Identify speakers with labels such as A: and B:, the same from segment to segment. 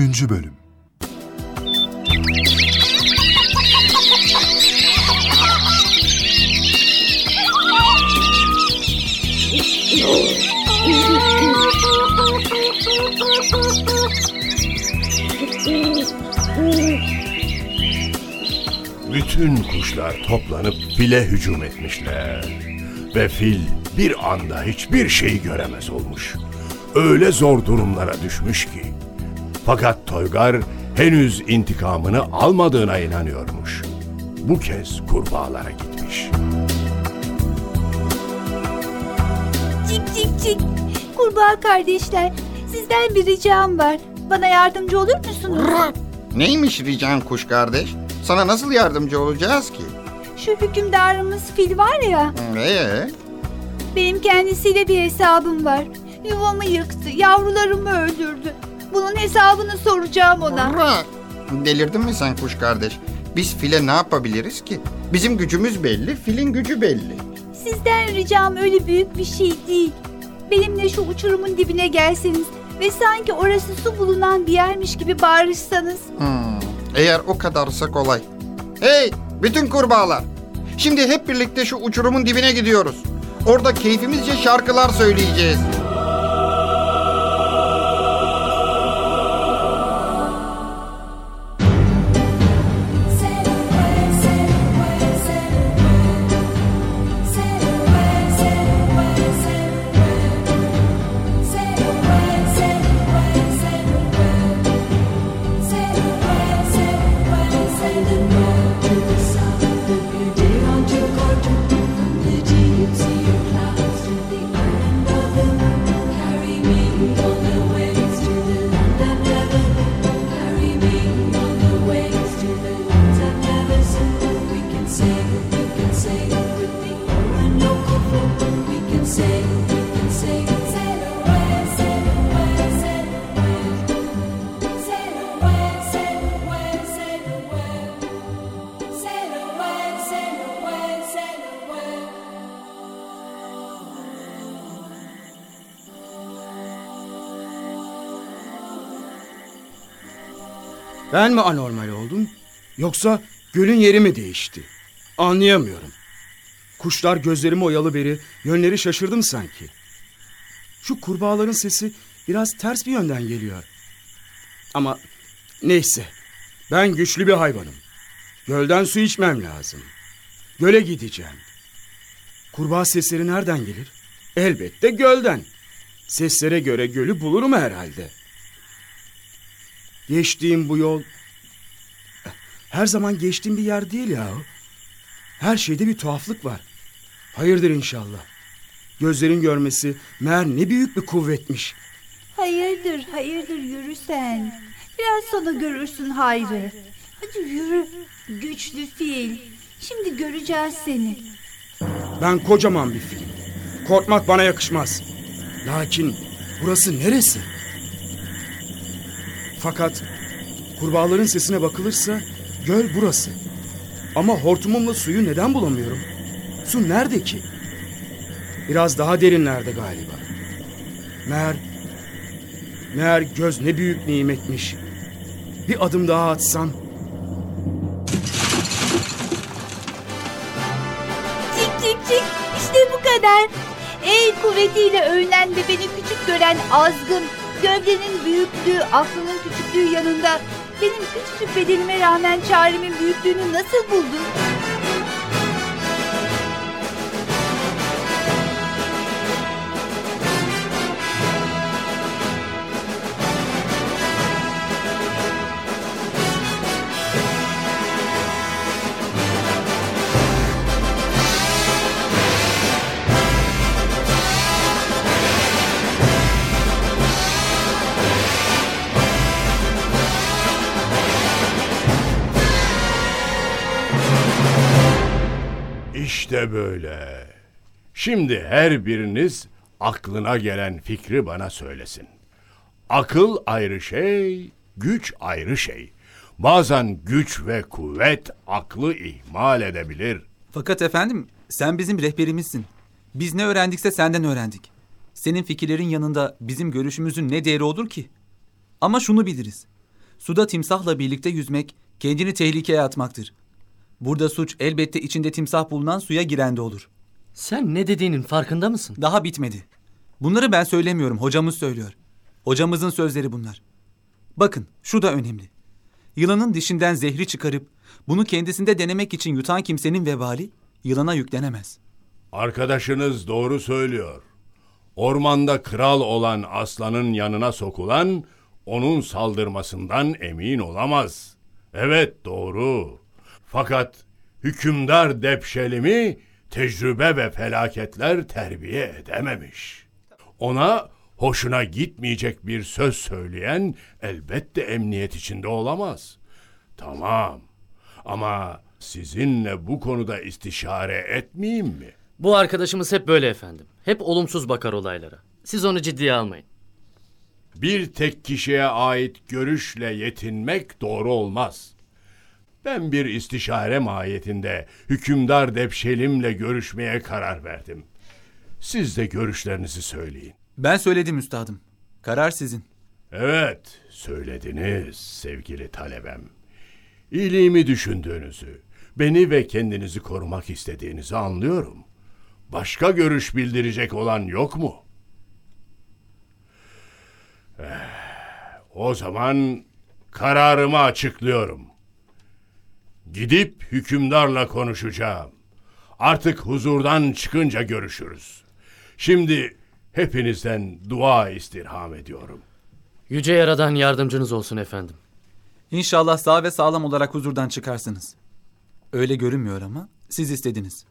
A: 3. Bölüm
B: Bütün kuşlar toplanıp file hücum etmişler. Ve fil bir anda hiçbir şey göremez olmuş. Öyle zor durumlara düşmüş ki. Fakat Toygar henüz intikamını almadığına inanıyormuş. Bu kez kurbağalara gitmiş.
C: Cik cik cik. Kurbağa kardeşler, sizden bir ricam var. Bana yardımcı olur musunuz?
D: Neymiş rican kuş kardeş? Sana nasıl yardımcı olacağız ki?
C: Şu hükümdarımız fil var ya,
D: Ee,
C: benim kendisiyle bir hesabım var. Yuvamı yıktı, yavrularımı öldürdü. Bunun hesabını soracağım ona.
D: Bırak. Delirdin mi sen kuş kardeş? Biz file ne yapabiliriz ki? Bizim gücümüz belli, filin gücü belli.
C: Sizden ricam öyle büyük bir şey değil. Benimle şu uçurumun dibine gelseniz ve sanki orası su bulunan bir yermiş gibi bağırışsanız.
D: Hmm, eğer o kadarsa kolay. Hey, bütün kurbağalar. Şimdi hep birlikte şu uçurumun dibine gidiyoruz. Orada keyfimizce şarkılar söyleyeceğiz.
E: Ben mi anormal oldum? Yoksa gölün yeri mi değişti? Anlayamıyorum. Kuşlar gözlerimi oyalı beri yönleri şaşırdım sanki. Şu kurbağaların sesi biraz ters bir yönden geliyor. Ama neyse ben güçlü bir hayvanım. Gölden su içmem lazım. Göle gideceğim. Kurbağa sesleri nereden gelir? Elbette gölden. Seslere göre gölü bulurum herhalde. Geçtiğim bu yol... Her zaman geçtiğim bir yer değil yahu. Her şeyde bir tuhaflık var. Hayırdır inşallah. Gözlerin görmesi meğer ne büyük bir kuvvetmiş.
C: Hayırdır, hayırdır yürü sen. Biraz sonra görürsün hayrı. Hadi yürü, güçlü fil. Şimdi göreceğiz seni.
E: Ben kocaman bir fil. Korkmak bana yakışmaz. Lakin burası neresi? Fakat kurbağaların sesine bakılırsa göl burası. Ama hortumumla suyu neden bulamıyorum? Su nerede ki? Biraz daha derinlerde galiba. Meğer, meğer göz ne büyük nimetmiş. Bir adım daha atsam
C: Cik cik cik, işte bu kadar. El kuvvetiyle övünen ve beni küçük gören azgın, gövdenin büyüklüğü, aklının küçüklüğü yanında benim küçücük bedenime rağmen çaremin büyüklüğünü nasıl buldun?
B: İşte böyle. Şimdi her biriniz aklına gelen fikri bana söylesin. Akıl ayrı şey, güç ayrı şey. Bazen güç ve kuvvet aklı ihmal edebilir.
F: Fakat efendim sen bizim rehberimizsin. Biz ne öğrendikse senden öğrendik. Senin fikirlerin yanında bizim görüşümüzün ne değeri olur ki? Ama şunu biliriz. Suda timsahla birlikte yüzmek kendini tehlikeye atmaktır. Burada suç elbette içinde timsah bulunan suya girende olur.
A: Sen ne dediğinin farkında mısın?
F: Daha bitmedi. Bunları ben söylemiyorum, hocamız söylüyor. Hocamızın sözleri bunlar. Bakın, şu da önemli. Yılanın dişinden zehri çıkarıp bunu kendisinde denemek için yutan kimsenin vebali yılana yüklenemez.
B: Arkadaşınız doğru söylüyor. Ormanda kral olan aslanın yanına sokulan onun saldırmasından emin olamaz. Evet doğru. Fakat hükümdar Depşelim'i tecrübe ve felaketler terbiye edememiş. Ona hoşuna gitmeyecek bir söz söyleyen elbette emniyet içinde olamaz. Tamam. Ama sizinle bu konuda istişare etmeyeyim mi?
A: Bu arkadaşımız hep böyle efendim. Hep olumsuz bakar olaylara. Siz onu ciddiye almayın.
B: Bir tek kişiye ait görüşle yetinmek doğru olmaz. Ben bir istişare mahiyetinde hükümdar Depşelim'le görüşmeye karar verdim. Siz de görüşlerinizi söyleyin.
F: Ben söyledim üstadım. Karar sizin.
B: Evet, söylediniz sevgili talebem. İyiliğimi düşündüğünüzü, beni ve kendinizi korumak istediğinizi anlıyorum. Başka görüş bildirecek olan yok mu? Eh, o zaman kararımı açıklıyorum. Gidip hükümdarla konuşacağım. Artık huzurdan çıkınca görüşürüz. Şimdi hepinizden dua istirham ediyorum.
A: Yüce Yaradan yardımcınız olsun efendim.
F: İnşallah sağ ve sağlam olarak huzurdan çıkarsınız. Öyle görünmüyor ama siz istediniz.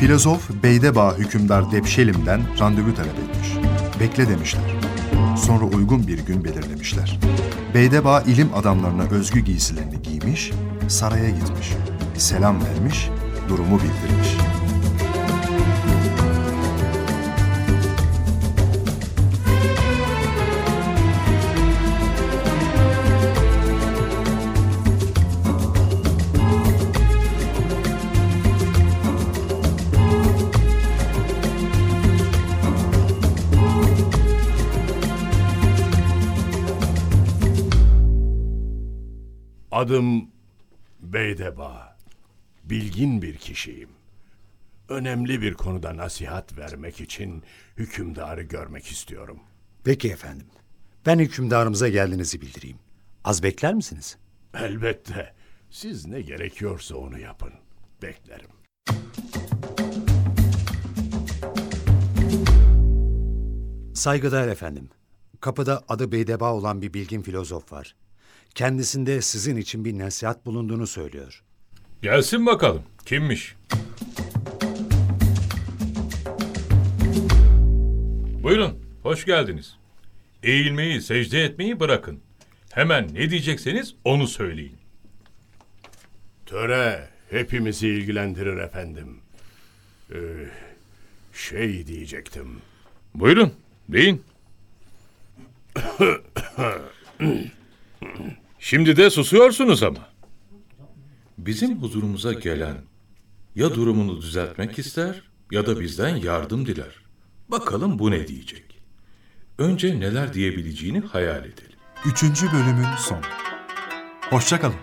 G: Filozof Beydebağ hükümdar Depşelim'den randevu talep etmiş. Bekle demişler. Sonra uygun bir gün belirlemişler. Beydebağ ilim adamlarına özgü giysilerini giymiş, saraya gitmiş. Selam vermiş, durumu bildirmiş.
B: Adım Beydeba. Bilgin bir kişiyim. Önemli bir konuda nasihat vermek için hükümdarı görmek istiyorum.
H: Peki efendim. Ben hükümdarımıza geldiğinizi bildireyim. Az bekler misiniz?
B: Elbette. Siz ne gerekiyorsa onu yapın. Beklerim.
H: Saygıdeğer efendim. Kapıda adı Beydeba olan bir bilgin filozof var. Kendisinde sizin için bir nasihat bulunduğunu söylüyor.
I: Gelsin bakalım. Kimmiş? Buyurun, hoş geldiniz. Eğilmeyi, secde etmeyi bırakın. Hemen ne diyecekseniz onu söyleyin.
B: Töre hepimizi ilgilendirir efendim. Ee, şey diyecektim.
I: Buyurun, deyin. Şimdi de susuyorsunuz ama. Bizim huzurumuza gelen ya durumunu düzeltmek ister ya da bizden yardım diler. Bakalım bu ne diyecek. Önce neler diyebileceğini hayal edelim.
G: Üçüncü bölümün sonu. Hoşçakalın.